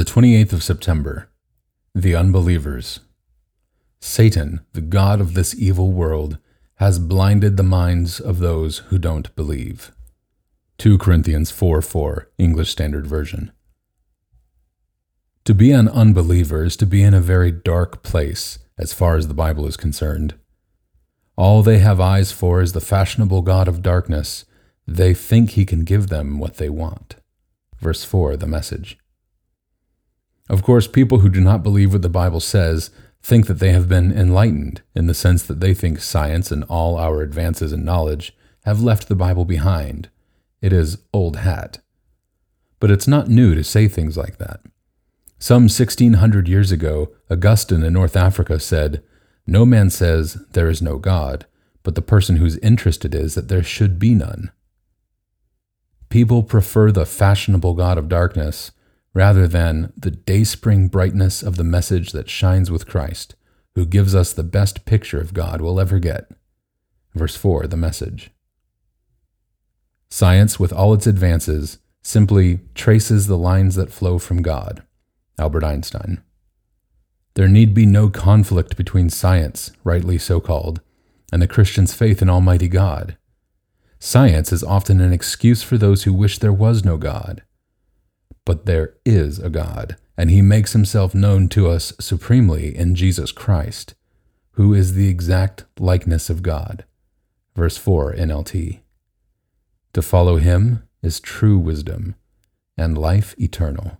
The 28th of September. The Unbelievers. Satan, the God of this evil world, has blinded the minds of those who don't believe. 2 Corinthians 4 4, English Standard Version. To be an unbeliever is to be in a very dark place, as far as the Bible is concerned. All they have eyes for is the fashionable God of darkness. They think he can give them what they want. Verse 4, the message. Of course, people who do not believe what the Bible says think that they have been enlightened in the sense that they think science and all our advances in knowledge have left the Bible behind. It is old hat. But it's not new to say things like that. Some 1600 years ago, Augustine in North Africa said, No man says there is no God, but the person whose interest it is that there should be none. People prefer the fashionable God of darkness rather than the dayspring brightness of the message that shines with Christ, who gives us the best picture of God we'll ever get. Verse 4, the message. Science, with all its advances, simply traces the lines that flow from God. Albert Einstein. There need be no conflict between science, rightly so called, and the Christian's faith in Almighty God. Science is often an excuse for those who wish there was no God. But there is a God, and he makes himself known to us supremely in Jesus Christ, who is the exact likeness of God. Verse 4 NLT. To follow him is true wisdom and life eternal.